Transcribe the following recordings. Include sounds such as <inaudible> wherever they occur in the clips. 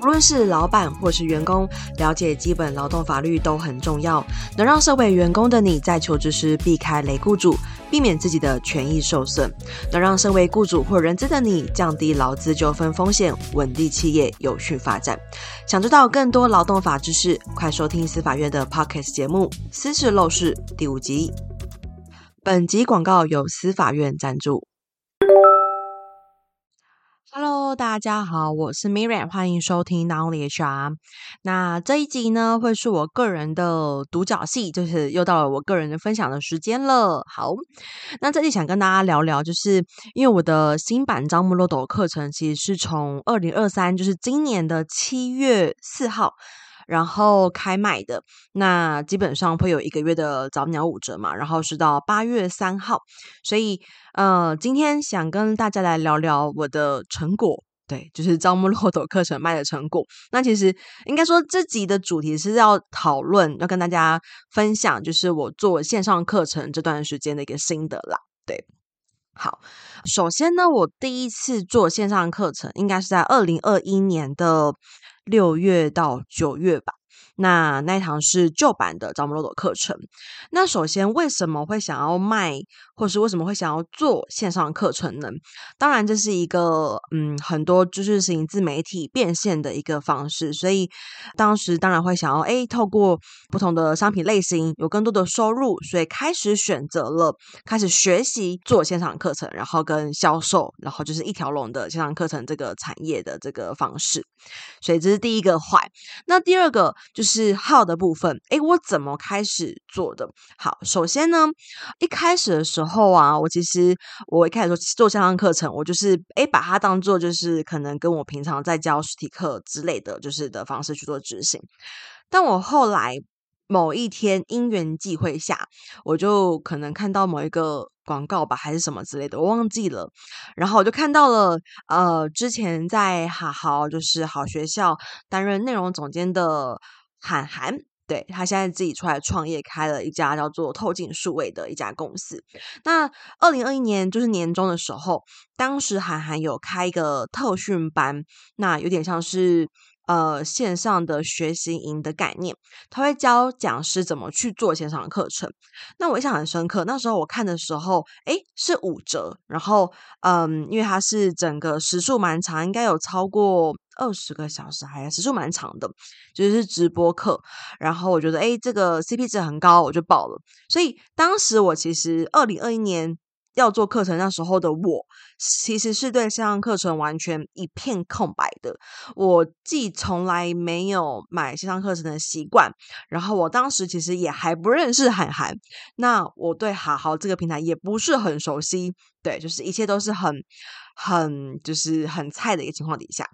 无论是老板或是员工，了解基本劳动法律都很重要，能让身为员工的你在求职时避开雷雇主，避免自己的权益受损；能让身为雇主或人资的你降低劳资纠纷风险，稳定企业有序发展。想知道更多劳动法知识，快收听司法院的 Podcast 节目《私事陋室》第五集。本集广告由司法院赞助。大家好，我是 Miriam，欢迎收听 Not Only HR。那这一集呢，会是我个人的独角戏，就是又到了我个人的分享的时间了。好，那这里想跟大家聊聊，就是因为我的新版招募漏斗课程，其实是从二零二三，就是今年的七月四号。然后开卖的，那基本上会有一个月的早鸟五折嘛，然后是到八月三号，所以呃，今天想跟大家来聊聊我的成果，对，就是招募骆驼课程卖的成果。那其实应该说，这集的主题是要讨论，要跟大家分享，就是我做线上课程这段时间的一个心得啦。对，好，首先呢，我第一次做线上课程，应该是在二零二一年的。六月到九月吧。那那一堂是旧版的招募漏斗课程。那首先为什么会想要卖，或是为什么会想要做线上课程呢？当然这是一个嗯，很多知识型自媒体变现的一个方式，所以当时当然会想要诶，透过不同的商品类型有更多的收入，所以开始选择了开始学习做线上课程，然后跟销售，然后就是一条龙的线上课程这个产业的这个方式。所以这是第一个坏。那第二个就是。是号的部分，诶，我怎么开始做的？好，首先呢，一开始的时候啊，我其实我一开始做做线上课程，我就是诶，把它当做就是可能跟我平常在教实体课之类的就是的方式去做执行。但我后来某一天因缘际会下，我就可能看到某一个广告吧，还是什么之类的，我忘记了。然后我就看到了，呃，之前在好好就是好学校担任内容总监的。韩寒，对，他现在自己出来创业，开了一家叫做透镜数位的一家公司。那二零二一年就是年中的时候，当时韩寒有开一个特训班，那有点像是。呃，线上的学习营的概念，他会教讲师怎么去做线上的课程。那我印象很深刻，那时候我看的时候，诶，是五折。然后，嗯，因为它是整个时数蛮长，应该有超过二十个小时，还时数蛮长的，就是直播课。然后我觉得，诶，这个 CP 值很高，我就报了。所以当时我其实二零二一年。要做课程那时候的我，其实是对线上课程完全一片空白的。我既从来没有买线上课程的习惯，然后我当时其实也还不认识韩寒，那我对好好这个平台也不是很熟悉。对，就是一切都是很、很就是很菜的一个情况底下。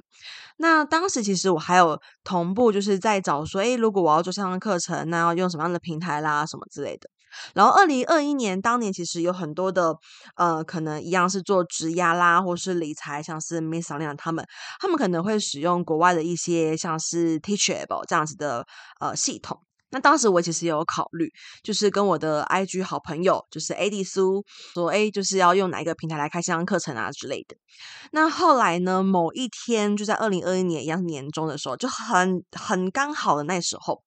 那当时其实我还有同步就是在找说，诶，如果我要做线上课程，那要用什么样的平台啦，什么之类的。然后，二零二一年当年其实有很多的，呃，可能一样是做职涯啦，或是理财，像是 Miss 那样他们，他们可能会使用国外的一些像是 Teachable 这样子的呃系统。那当时我其实也有考虑，就是跟我的 IG 好朋友，就是 AD 苏说，哎，就是要用哪一个平台来开线上课程啊之类的。那后来呢，某一天就在二零二一年一样年中的时候，就很很刚好的那时候，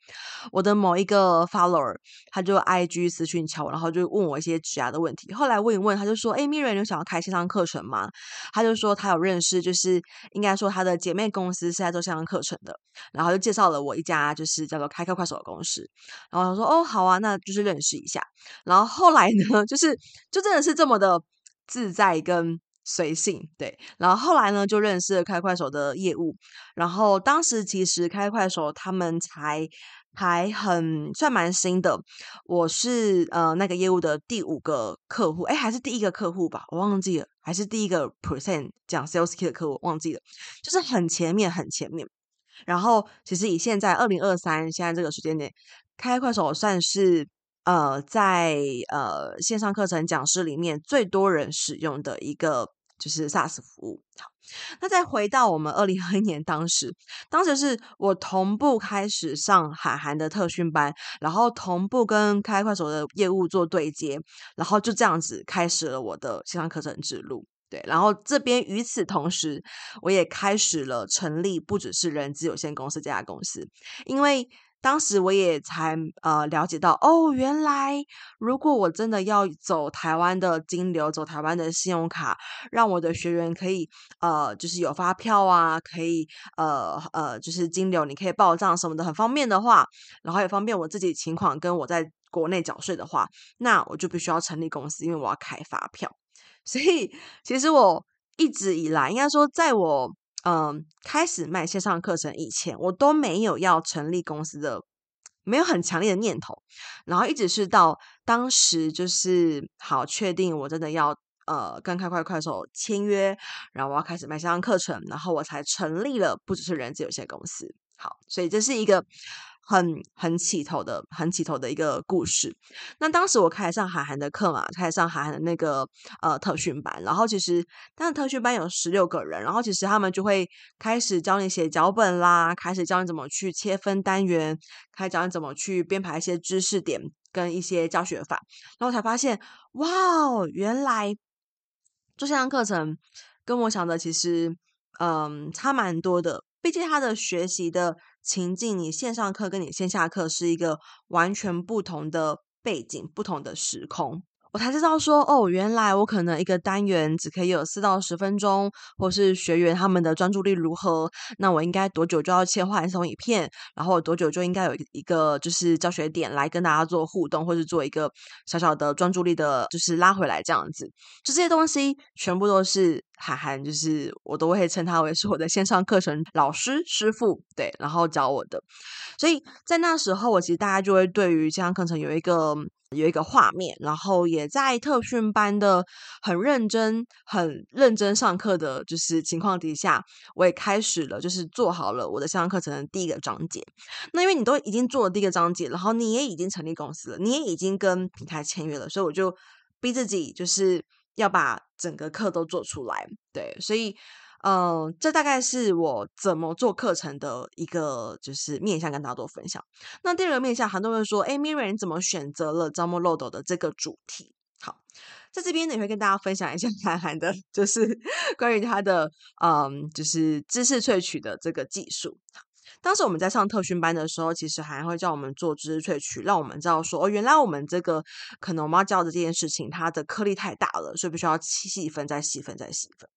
我的某一个 follower 他就 IG 私讯敲我，然后就问我一些职涯的问题。后来问一问，他就说，哎，Miriam，你有想要开线上课程吗？他就说他有认识，就是应该说他的姐妹公司是在做线上课程的，然后就介绍了我一家就是叫做开课快手的公司。然后他说：“哦，好啊，那就是认识一下。”然后后来呢，<laughs> 就是就真的是这么的自在跟随性，对。然后后来呢，就认识了开快手的业务。然后当时其实开快手他们才还很算蛮新的，我是呃那个业务的第五个客户，哎，还是第一个客户吧，我忘记了，还是第一个 percent 讲 sales key 的客户，忘记了，就是很前面，很前面。然后，其实以现在二零二三现在这个时间点，开快手算是呃在呃线上课程讲师里面最多人使用的一个就是 SaaS 服务。好，那再回到我们二零二一年当时，当时是我同步开始上海韩的特训班，然后同步跟开快手的业务做对接，然后就这样子开始了我的线上课程之路。对，然后这边与此同时，我也开始了成立不只是人资有限公司这家公司，因为。当时我也才呃了解到，哦，原来如果我真的要走台湾的金流，走台湾的信用卡，让我的学员可以呃就是有发票啊，可以呃呃就是金流，你可以报账什么的很方便的话，然后也方便我自己情况跟我在国内缴税的话，那我就必须要成立公司，因为我要开发票。所以其实我一直以来，应该说在我。嗯，开始卖线上课程以前，我都没有要成立公司的，没有很强烈的念头。然后一直是到当时就是好确定，我真的要呃跟开快快手签约，然后我要开始卖线上课程，然后我才成立了不只是人资有限公司。好，所以这是一个。很很起头的，很起头的一个故事。那当时我开始上海涵的课嘛，开始上海涵的那个呃特训班，然后其实但是特训班有十六个人，然后其实他们就会开始教你写脚本啦，开始教你怎么去切分单元，开始教你怎么去编排一些知识点跟一些教学法，然后才发现，哇哦，原来做线上课程跟我想的其实嗯差蛮多的。毕竟他的学习的情境，你线上课跟你线下课是一个完全不同的背景，不同的时空。我才知道说，哦，原来我可能一个单元只可以有四到十分钟，或是学员他们的专注力如何，那我应该多久就要切换一种影片，然后多久就应该有一个就是教学点来跟大家做互动，或是做一个小小的专注力的，就是拉回来这样子。就这些东西全部都是涵涵，就是我都会称他为是我的线上课程老师师傅，对，然后教我的。所以在那时候，我其实大家就会对于线上课程有一个。有一个画面，然后也在特训班的很认真、很认真上课的，就是情况底下，我也开始了，就是做好了我的线上课程的第一个章节。那因为你都已经做了第一个章节，然后你也已经成立公司了，你也已经跟平台签约了，所以我就逼自己，就是要把整个课都做出来。对，所以。嗯，这大概是我怎么做课程的一个就是面向，跟大家做分享。那第二个面向，很多人说：“哎，Miriam，你怎么选择了招募漏斗的这个主题？”好，在这边呢，也会跟大家分享一下 <laughs> 涵涵的，就是 <laughs> 关于他的嗯，就是知识萃取的这个技术。当时我们在上特训班的时候，其实还会叫我们做知识萃取，让我们知道说哦，原来我们这个可能我们要教的这件事情，它的颗粒太大了，所以必须要细分、再细分、再细分。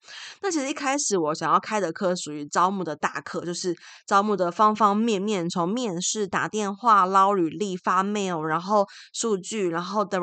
那其实一开始我想要开的课属于招募的大课，就是招募的方方面面，从面试、打电话、捞履历、发 mail，然后数据，然后的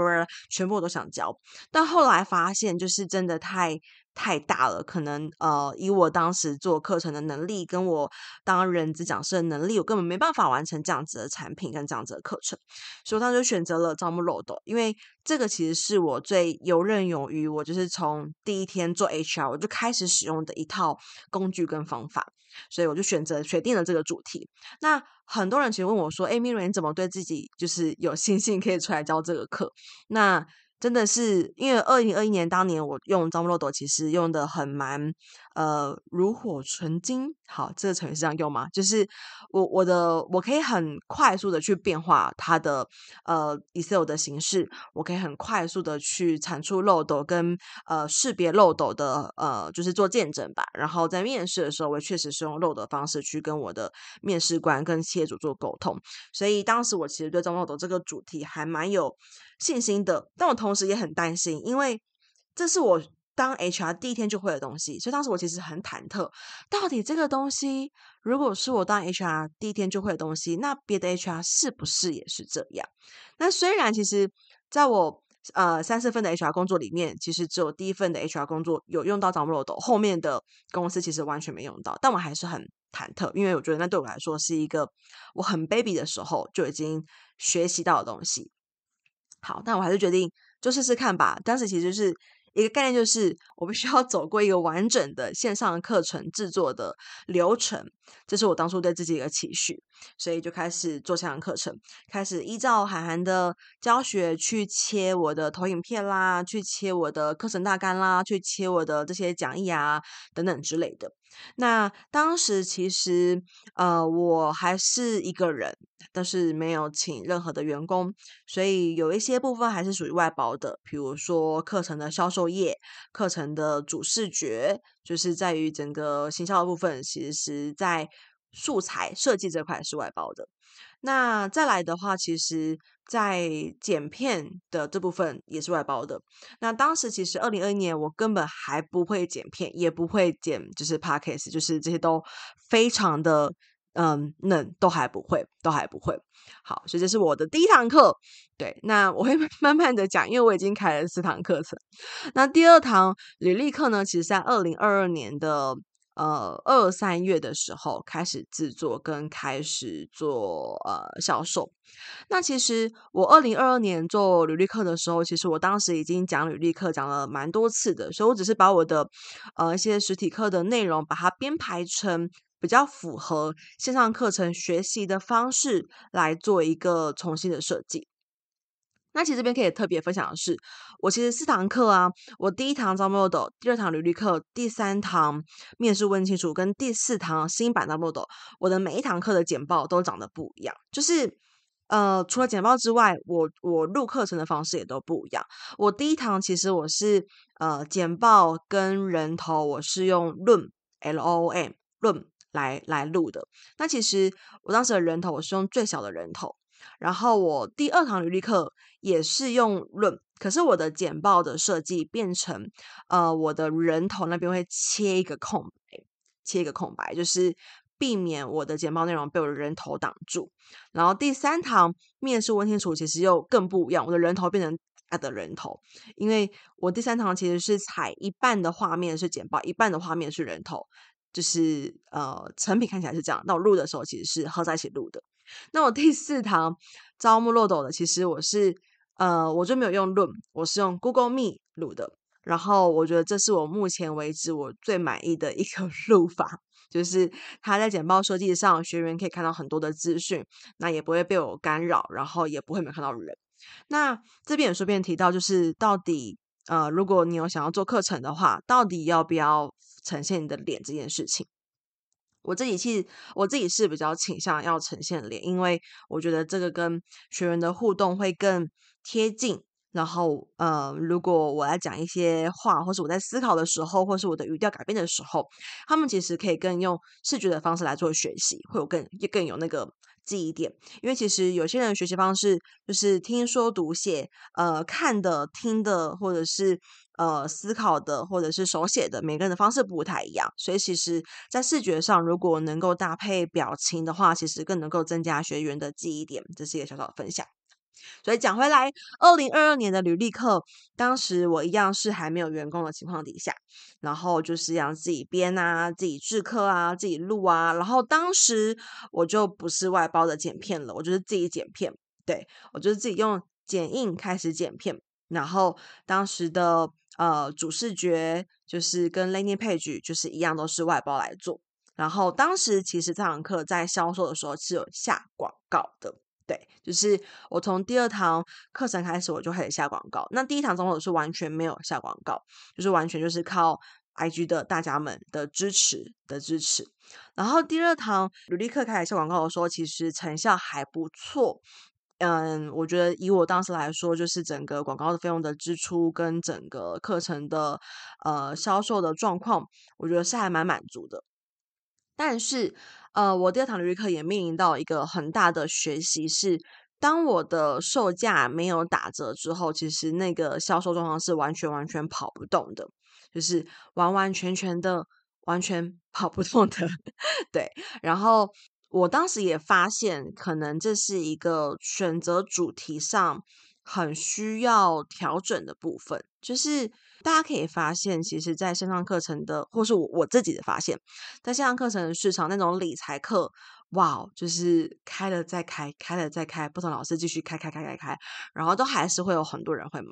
全部我都想教。但后来发现，就是真的太。太大了，可能呃，以我当时做课程的能力，跟我当人资讲师的能力，我根本没办法完成这样子的产品跟这样子的课程，所以当时就选择了招募漏斗，因为这个其实是我最游刃有余，我就是从第一天做 HR 我就开始使用的一套工具跟方法，所以我就选择决定了这个主题。那很多人其实问我说：“：“Amy，你怎么对自己就是有信心可以出来教这个课？”那真的是因为二零二一年当年我用招募漏斗，其实用的很蛮呃炉火纯青。好，这个成语是这样用吗？就是我我的我可以很快速的去变化它的呃 Excel 的形式，我可以很快速的去产出漏斗跟呃识别漏斗的呃就是做见证吧。然后在面试的时候，我确实是用漏斗的方式去跟我的面试官跟企业主做沟通。所以当时我其实对招募漏斗这个主题还蛮有信心的，但我同时也很担心，因为这是我当 HR 第一天就会的东西，所以当时我其实很忐忑，到底这个东西如果是我当 HR 第一天就会的东西，那别的 HR 是不是也是这样？那虽然其实在我呃三四份的 HR 工作里面，其实只有第一份的 HR 工作有用到招募漏斗，后面的公司其实完全没用到，但我还是很忐忑，因为我觉得那对我来说是一个我很 baby 的时候就已经学习到的东西。好，但我还是决定就试试看吧。当时其实是一个概念，就是我们需要走过一个完整的线上课程制作的流程，这是我当初对自己的一个期许，所以就开始做线上课程，开始依照涵涵的教学去切我的投影片啦，去切我的课程大纲啦，去切我的这些讲义啊等等之类的。那当时其实呃我还是一个人，但是没有请任何的员工，所以有一些部分还是属于外包的，比如说课程的销售业、课程的主视觉，就是在于整个行销的部分，其实在素材设计这块是外包的。那再来的话，其实在剪片的这部分也是外包的。那当时其实二零二一年我根本还不会剪片，也不会剪，就是 Podcast，就是这些都非常的嗯嫩，都还不会，都还不会。好，所以这是我的第一堂课。对，那我会 <laughs> 慢慢的讲，因为我已经开了四堂课程。那第二堂履历课呢，其实在二零二二年的。呃，二三月的时候开始制作跟开始做呃销售。那其实我二零二二年做履历课的时候，其实我当时已经讲履历课讲了蛮多次的，所以我只是把我的呃一些实体课的内容把它编排成比较符合线上课程学习的方式来做一个重新的设计。那其实这边可以特别分享的是，我其实四堂课啊，我第一堂招募漏斗，第二堂履历课，第三堂面试问清楚，跟第四堂新版招募漏斗，我的每一堂课的简报都长得不一样。就是呃，除了简报之外，我我录课程的方式也都不一样。我第一堂其实我是呃简报跟人头，我是用 Loom L O O M Loom 来来录的。那其实我当时的人头，我是用最小的人头。然后我第二堂履历课也是用论，可是我的简报的设计变成，呃，我的人头那边会切一个空白，切一个空白，就是避免我的简报内容被我的人头挡住。然后第三堂面试问清楚，其实又更不一样，我的人头变成大的人头，因为我第三堂其实是采一半的画面是简报，一半的画面是人头，就是呃成品看起来是这样。那我录的时候其实是合在一起录的。那我第四堂招募漏斗的，其实我是呃，我就没有用 Loom，我是用 Google Meet 录的。然后我觉得这是我目前为止我最满意的一个 <laughs> 录法，就是它在简报设计上，学员可以看到很多的资讯，那也不会被我干扰，然后也不会没看到人。那这边也顺便提到，就是到底呃，如果你有想要做课程的话，到底要不要呈现你的脸这件事情？我自己其实我自己是比较倾向要呈现脸，因为我觉得这个跟学员的互动会更贴近。然后，呃，如果我来讲一些话，或是我在思考的时候，或是我的语调改变的时候，他们其实可以更用视觉的方式来做学习，会有更更有那个记忆点。因为其实有些人学习方式就是听说读写，呃，看的、听的，或者是。呃，思考的或者是手写的，每个人的方式不太一样，所以其实，在视觉上，如果能够搭配表情的话，其实更能够增加学员的记忆点。这是一个小小的分享。所以讲回来，二零二二年的履历课，当时我一样是还没有员工的情况底下，然后就是要自己编啊，自己制课啊，自己录啊，然后当时我就不是外包的剪片了，我就是自己剪片，对，我就是自己用剪映开始剪片，然后当时的。呃，主视觉就是跟 landing page 就是一样，都是外包来做。然后当时其实这堂课在销售的时候是有下广告的，对，就是我从第二堂课程开始我就开始下广告。那第一堂中我是完全没有下广告，就是完全就是靠 IG 的大家们的支持的支持。然后第二堂履历课开始下广告的时候，其实成效还不错。嗯，我觉得以我当时来说，就是整个广告的费用的支出跟整个课程的呃销售的状况，我觉得是还蛮满足的。但是，呃，我第二堂履历课也面临到一个很大的学习是，当我的售价没有打折之后，其实那个销售状况是完全完全跑不动的，就是完完全全的完全 <laughs> 跑不动的。对，然后。我当时也发现，可能这是一个选择主题上很需要调整的部分。就是大家可以发现，其实，在线上课程的，或是我我自己的发现，在线上课程市场，那种理财课，哇，就是开了再开，开了再开，不同老师继续开开开开开，然后都还是会有很多人会买。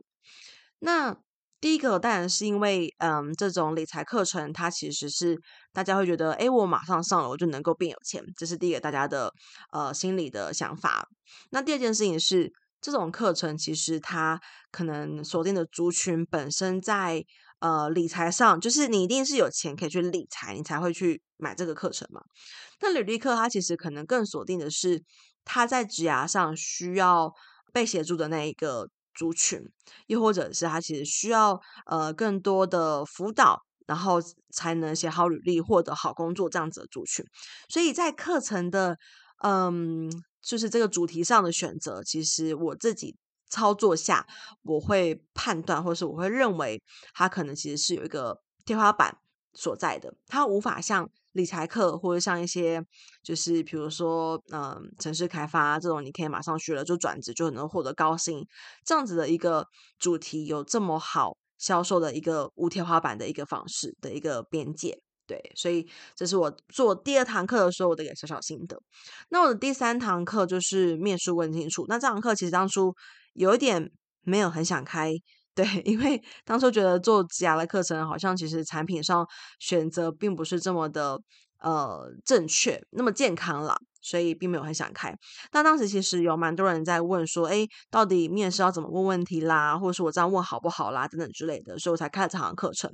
那第一个当然是因为，嗯，这种理财课程它其实是大家会觉得，诶，我马上上了我就能够变有钱，这是第一个大家的呃心理的想法。那第二件事情是，这种课程其实它可能锁定的族群本身在呃理财上，就是你一定是有钱可以去理财，你才会去买这个课程嘛。那履历课它其实可能更锁定的是他在职涯上需要被协助的那一个族群，又或者是他其实需要呃更多的辅导。然后才能写好履历，获得好工作这样子的族群。所以在课程的嗯，就是这个主题上的选择，其实我自己操作下，我会判断，或是我会认为，它可能其实是有一个天花板所在的，它无法像理财课或者像一些就是比如说嗯，城市开发这种，你可以马上学了就转职就能获得高薪这样子的一个主题有这么好。销售的一个无天花板的一个方式的一个边界，对，所以这是我做第二堂课的时候我的一个小小心得。那我的第三堂课就是面试问清楚。那这堂课其实当初有一点没有很想开，对，<laughs> 因为当初觉得做职涯的课程好像其实产品上选择并不是这么的呃正确，那么健康了。所以并没有很想开，但当时其实有蛮多人在问说，哎，到底面试要怎么问问题啦，或者是我这样问好不好啦，等等之类的，所以我才开了这堂课程。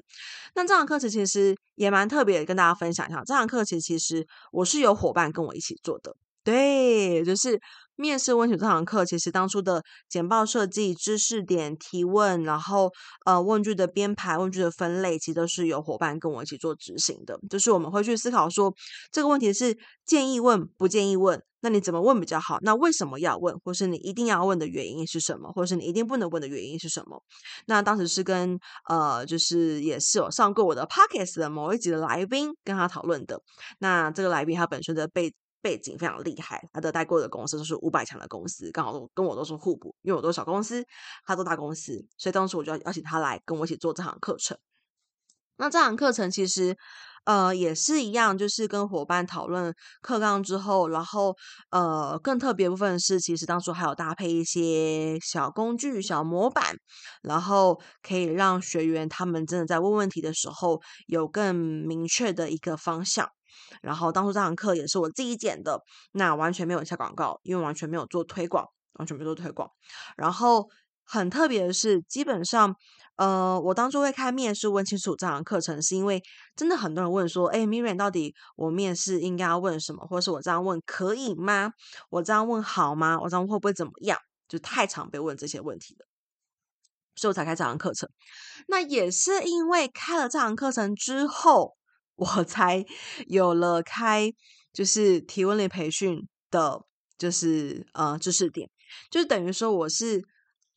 那这堂课程其实也蛮特别的，跟大家分享一下。这堂课程其实我是有伙伴跟我一起做的，对，就是。面试问题这堂课，其实当初的简报设计、知识点提问，然后呃问句的编排、问句的分类，其实都是有伙伴跟我一起做执行的。就是我们会去思考说，这个问题是建议问不建议问，那你怎么问比较好？那为什么要问？或是你一定要问的原因是什么？或是你一定不能问的原因是什么？那当时是跟呃，就是也是有上过我的 p o c k e t 的某一集的来宾跟他讨论的。那这个来宾他本身的背。背景非常厉害，他的带过的公司都是五百强的公司，刚好跟我都是互补，因为我都是小公司，他做大公司，所以当时我就邀请他来跟我一起做这堂课程。那这堂课程其实呃也是一样，就是跟伙伴讨论课纲之后，然后呃更特别部分是，其实当初还有搭配一些小工具、小模板，然后可以让学员他们真的在问问题的时候有更明确的一个方向。然后当初这堂课也是我自己剪的，那完全没有下广告，因为完全没有做推广，完全没有做推广。然后很特别的是，基本上，呃，我当初会开面试问清楚这堂课程，是因为真的很多人问说，哎，Miriam 到底我面试应该要问什么，或者是我这样问可以吗？我这样问好吗？我这样会不会怎么样？就太常被问这些问题了，所以我才开这堂课程。那也是因为开了这堂课程之后。我才有了开就是提问类培训的，就是呃知识点，就等于说我是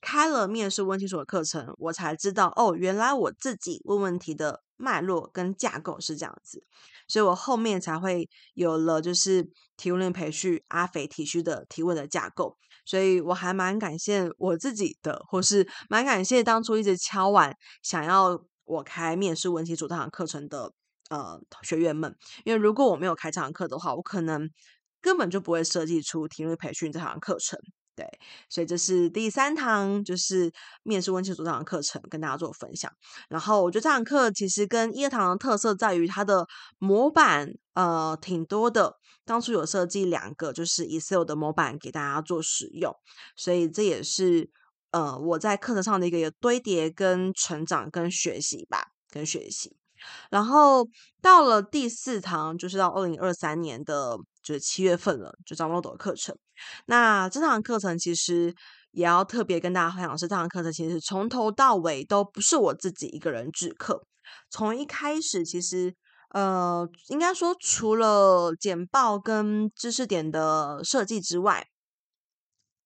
开了面试问清楚的课程，我才知道哦，原来我自己问问题的脉络跟架构是这样子，所以我后面才会有了就是提问类培训阿肥体恤的提问的架构，所以我还蛮感谢我自己的，或是蛮感谢当初一直敲碗想要我开面试问题组这堂课程的。呃，学员们，因为如果我没有开这堂课的话，我可能根本就不会设计出提问培训这堂课程。对，所以这是第三堂，就是面试问清楚这堂课程，跟大家做分享。然后我觉得这堂课其实跟一堂的特色在于它的模板，呃，挺多的。当初有设计两个，就是 Excel 的模板给大家做使用，所以这也是呃我在课程上的一个堆叠、跟成长、跟学习吧，跟学习。然后到了第四堂，就是到二零二三年的，就是七月份了，就张罗的课程。那这堂课程其实也要特别跟大家分享，是这堂课程其实从头到尾都不是我自己一个人制课。从一开始，其实呃，应该说除了简报跟知识点的设计之外，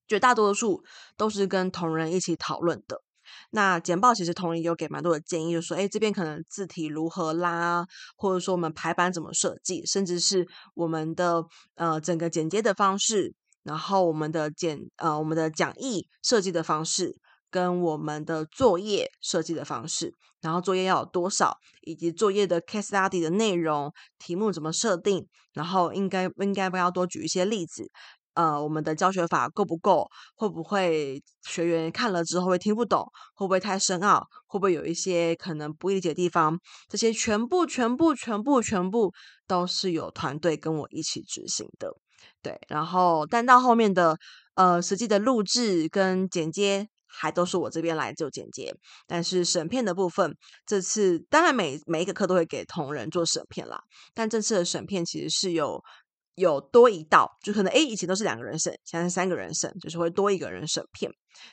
绝大多数都是跟同仁一起讨论的。那简报其实同仁有给蛮多的建议，就是说，哎，这边可能字体如何啦，或者说我们排版怎么设计，甚至是我们的呃整个剪接的方式，然后我们的简呃我们的讲义设计的方式，跟我们的作业设计的方式，然后作业要有多少，以及作业的 case study 的内容，题目怎么设定，然后应该应该不要多举一些例子。呃，我们的教学法够不够？会不会学员看了之后会听不懂？会不会太深奥？会不会有一些可能不理解的地方？这些全部、全部、全部、全部都是有团队跟我一起执行的。对，然后但到后面的呃实际的录制跟剪接，还都是我这边来做剪接，但是审片的部分，这次当然每每一个课都会给同仁做审片啦，但这次的审片其实是有。有多一道，就可能诶，以前都是两个人审，现在是三个人审，就是会多一个人审片。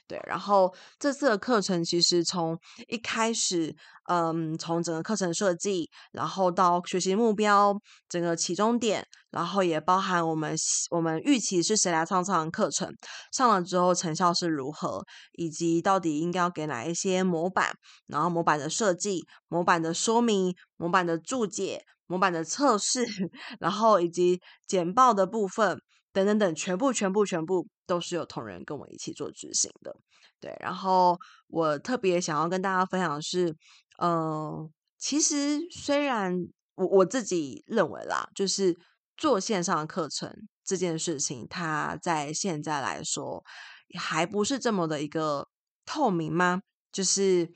对，然后这次的课程其实从一开始，嗯，从整个课程设计，然后到学习目标，整个起终点，然后也包含我们我们预期是谁来上这堂课程，上了之后成效是如何，以及到底应该要给哪一些模板，然后模板的设计、模板的说明、模板的注解。模板的测试，<laughs> 然后以及简报的部分等等等，全部全部全部都是有同仁跟我一起做执行的。对，然后我特别想要跟大家分享的是，嗯、其实虽然我我自己认为啦，就是做线上课程这件事情，它在现在来说还不是这么的一个透明吗？就是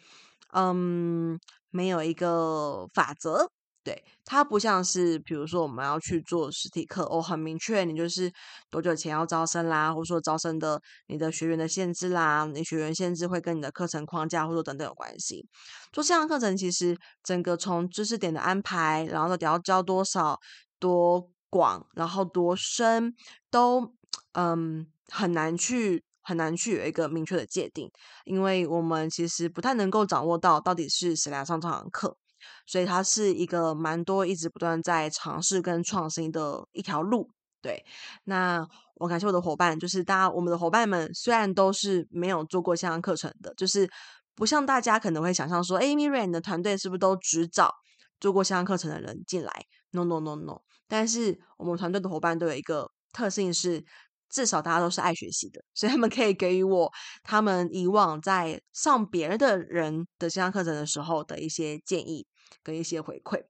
嗯，没有一个法则。对，它不像是，比如说我们要去做实体课，哦，很明确，你就是多久前要招生啦，或者说招生的你的学员的限制啦，你学员限制会跟你的课程框架或者说等等有关系。做线上课程，其实整个从知识点的安排，然后到底要教多少、多广，然后多深，都嗯很难去很难去有一个明确的界定，因为我们其实不太能够掌握到到底是谁来上这堂课。所以它是一个蛮多一直不断在尝试跟创新的一条路，对。那我感谢我的伙伴，就是大家我们的伙伴们虽然都是没有做过线上课程的，就是不像大家可能会想象说，哎，Miriam 的团队是不是都只找做过线上课程的人进来？No No No No。但是我们团队的伙伴都有一个特性是。至少大家都是爱学习的，所以他们可以给予我他们以往在上别人的人的线上课程的时候的一些建议跟一些回馈。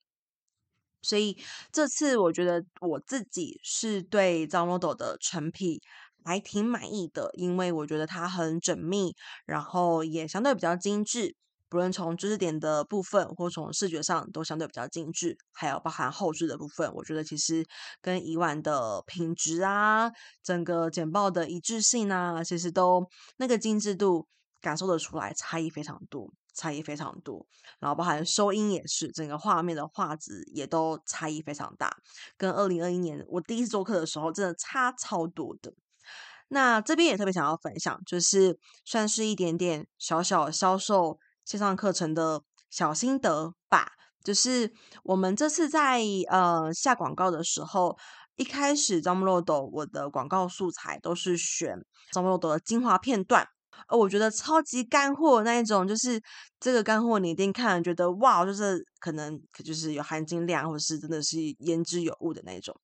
所以这次我觉得我自己是对 Zalmodo 的成品还挺满意的，因为我觉得它很缜密，然后也相对比较精致。不论从知识点的部分，或从视觉上，都相对比较精致，还有包含后置的部分，我觉得其实跟以往的品质啊，整个简报的一致性啊，其实都那个精致度感受得出来，差异非常多，差异非常多。然后包含收音也是，整个画面的画质也都差异非常大，跟二零二一年我第一次做课的时候，真的差超多的。那这边也特别想要分享，就是算是一点点小小销售。线上课程的小心得吧，就是我们这次在呃下广告的时候，一开始 Zalmodo 我的广告素材都是选 Zalmodo 的精华片段，而我觉得超级干货那一种，就是这个干货你一定看了觉得哇，就是可能就是有含金量，或者是真的是言之有物的那种，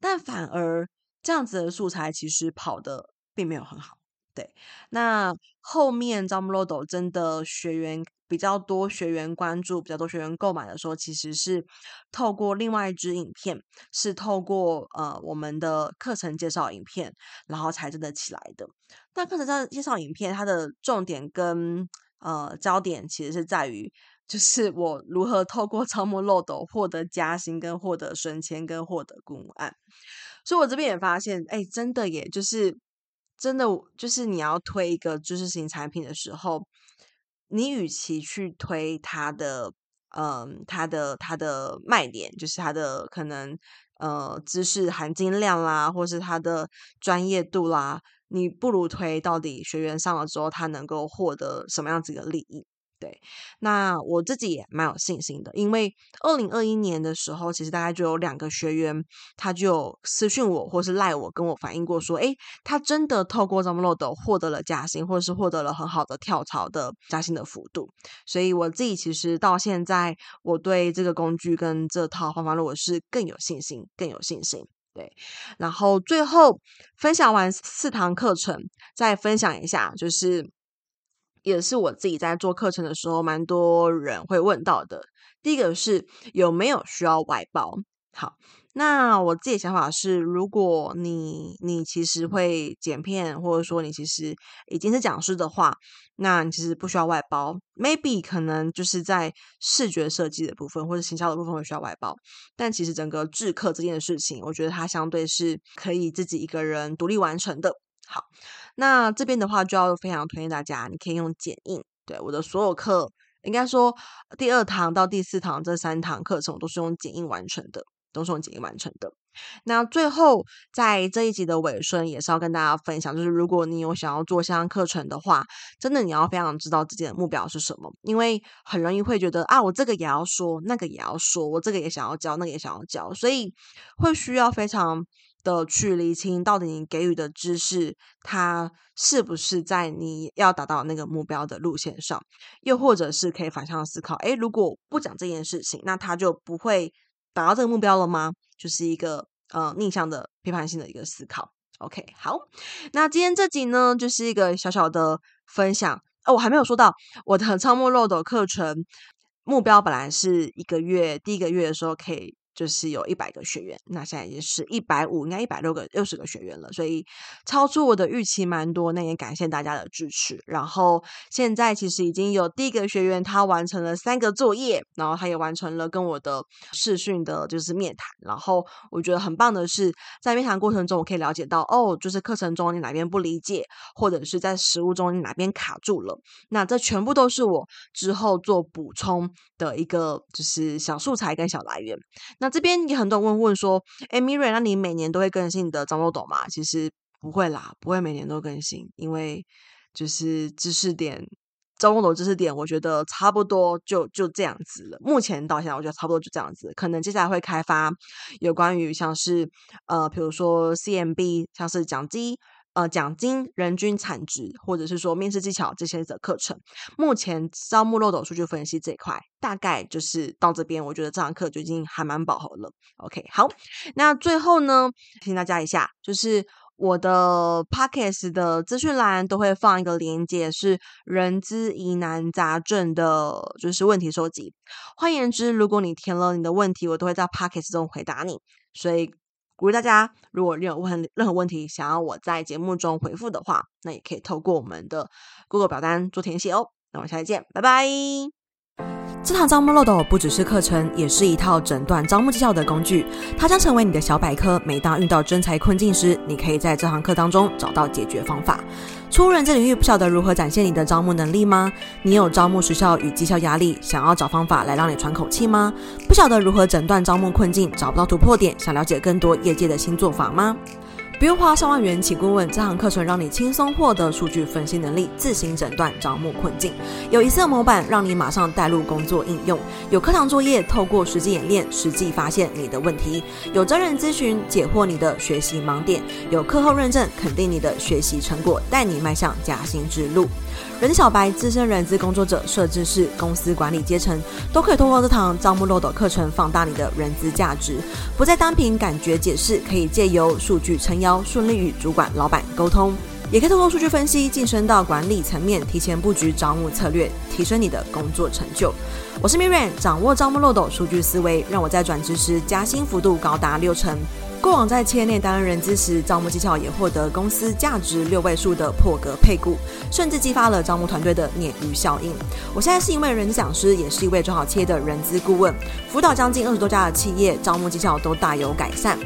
但反而这样子的素材其实跑得并没有很好。对，那后面 Zalmodo 真的学员比较多，学员关注比较多，学员购买的时候，其实是透过另外一支影片，是透过呃我们的课程介绍影片，然后才真的起来的。那课程介绍影片，它的重点跟呃焦点其实是在于，就是我如何透过 Zalmodo 获得加薪，跟获得升迁，跟获得顾问案。所以我这边也发现，哎，真的耶，就是。真的就是你要推一个知识型产品的时候，你与其去推它的，嗯，它的它的卖点，就是它的可能呃知识含金量啦，或是它的专业度啦，你不如推到底学员上了之后，他能够获得什么样子的利益。对，那我自己也蛮有信心的，因为二零二一年的时候，其实大概就有两个学员，他就私讯我，或是赖我，跟我反映过说，诶，他真的透过 Zalmodo 获得了加薪，或者是获得了很好的跳槽的加薪的幅度。所以我自己其实到现在，我对这个工具跟这套方法论我是更有信心，更有信心。对，然后最后分享完四堂课程，再分享一下，就是。也是我自己在做课程的时候，蛮多人会问到的。第一个是有没有需要外包？好，那我自己的想法是，如果你你其实会剪片，或者说你其实已经是讲师的话，那你其实不需要外包。Maybe 可能就是在视觉设计的部分或者行销的部分会需要外包，但其实整个制课这件事情，我觉得它相对是可以自己一个人独立完成的。好，那这边的话就要非常推荐大家，你可以用剪映。对，我的所有课，应该说第二堂到第四堂这三堂课程，我都是用剪映完成的，都是用剪映完成的。那最后，在这一集的尾声，也是要跟大家分享，就是如果你有想要做线上课程的话，真的你要非常知道自己的目标是什么，因为很容易会觉得啊，我这个也要说，那个也要说，我这个也想要教，那个也想要教，所以会需要非常的去厘清，到底你给予的知识，它是不是在你要达到那个目标的路线上，又或者是可以反向思考，诶，如果不讲这件事情，那他就不会达到这个目标了吗？就是一个呃逆向的批判性的一个思考。OK，好，那今天这集呢，就是一个小小的分享。哦，我还没有说到我的 <laughs> 超模漏斗课程目标，本来是一个月，第一个月的时候可以。就是有一百个学员，那现在也是一百五，应该一百六个六十个学员了，所以超出我的预期蛮多。那也感谢大家的支持。然后现在其实已经有第一个学员，他完成了三个作业，然后他也完成了跟我的视讯的，就是面谈。然后我觉得很棒的是，在面谈过程中，我可以了解到，哦，就是课程中你哪边不理解，或者是在实务中你哪边卡住了。那这全部都是我之后做补充的一个，就是小素材跟小来源。那这边也很多人问问说，哎，Miriam，那你每年都会更新你的招募漏斗吗？其实不会啦，不会每年都更新，因为就是知识点，招募漏斗知识点，我觉得差不多就就这样子了。目前到现在，我觉得差不多就这样子，可能接下来会开发有关于像是呃，比如说 CMB，像是讲机。呃，奖金、人均产值，或者是说面试技巧这些的课程，目前招募漏斗数据分析这一块，大概就是到这边，我觉得这堂课就已经还蛮饱和了。OK，好，那最后呢，提醒大家一下，就是我的 Podcast 的资讯栏都会放一个连接，是人资疑难杂症的，就是问题收集。换言之，如果你填了你的问题，我都会在 Podcast 中回答你，所以。鼓励大家，如果任何问任何问题想要我在节目中回复的话，那也可以透过我们的 Google 表单做填写哦。那我们下期见，拜拜。这堂招募漏斗不只是课程，也是一套诊断招募绩效的工具，它将成为你的小百科。每当遇到真才困境时，你可以在这堂课当中找到解决方法。初入人这领域，不晓得如何展现你的招募能力吗？你有招募时效与绩效压力，想要找方法来让你喘口气吗？不晓得如何诊断招募困境，找不到突破点，想了解更多业界的新做法吗？不用花上万元请顾问，这堂课程让你轻松获得数据分析能力，自行诊断招募困境。有一次模板让你马上带入工作应用，有课堂作业，透过实际演练，实际发现你的问题。有真人咨询解惑你的学习盲点，有课后认证肯定你的学习成果，带你迈向加薪之路。人小白、资深人资工作者、设置是、公司管理阶层，都可以通过这堂招募漏斗课程放大你的人资价值，不再单凭感觉解释，可以借由数据撑腰，顺利与主管、老板沟通，也可以通过数据分析晋升到管理层面，提前布局招募策略，提升你的工作成就。我是 Miriam，掌握招募漏斗数据思维，让我在转职时加薪幅度高达六成。过往在企业内担任人资时，招募绩效也获得公司价值六位数的破格配股，甚至激发了招募团队的鲶鱼效应。我现在是一位人资讲师，也是一位做好企业的人资顾问，辅导将近二十多家的企业，招募绩效都大有改善。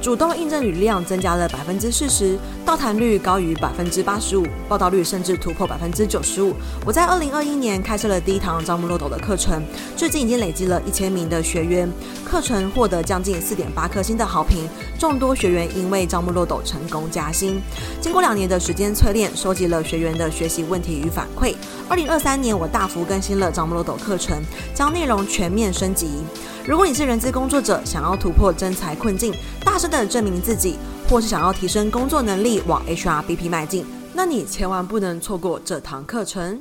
主动应征履历量增加了百分之四十，到谈率高于百分之八十五，报道率甚至突破百分之九十五。我在二零二一年开设了第一堂招募漏斗的课程，至今已经累积了一千名的学员，课程获得将近四点八颗星的好评，众多学员因为招募漏斗成功加薪。经过两年的时间淬炼，收集了学员的学习问题与反馈。二零二三年，我大幅更新了招募漏斗课程，将内容全面升级。如果你是人资工作者，想要突破真才困境，大声的证明自己，或是想要提升工作能力，往 HRBP 迈进，那你千万不能错过这堂课程。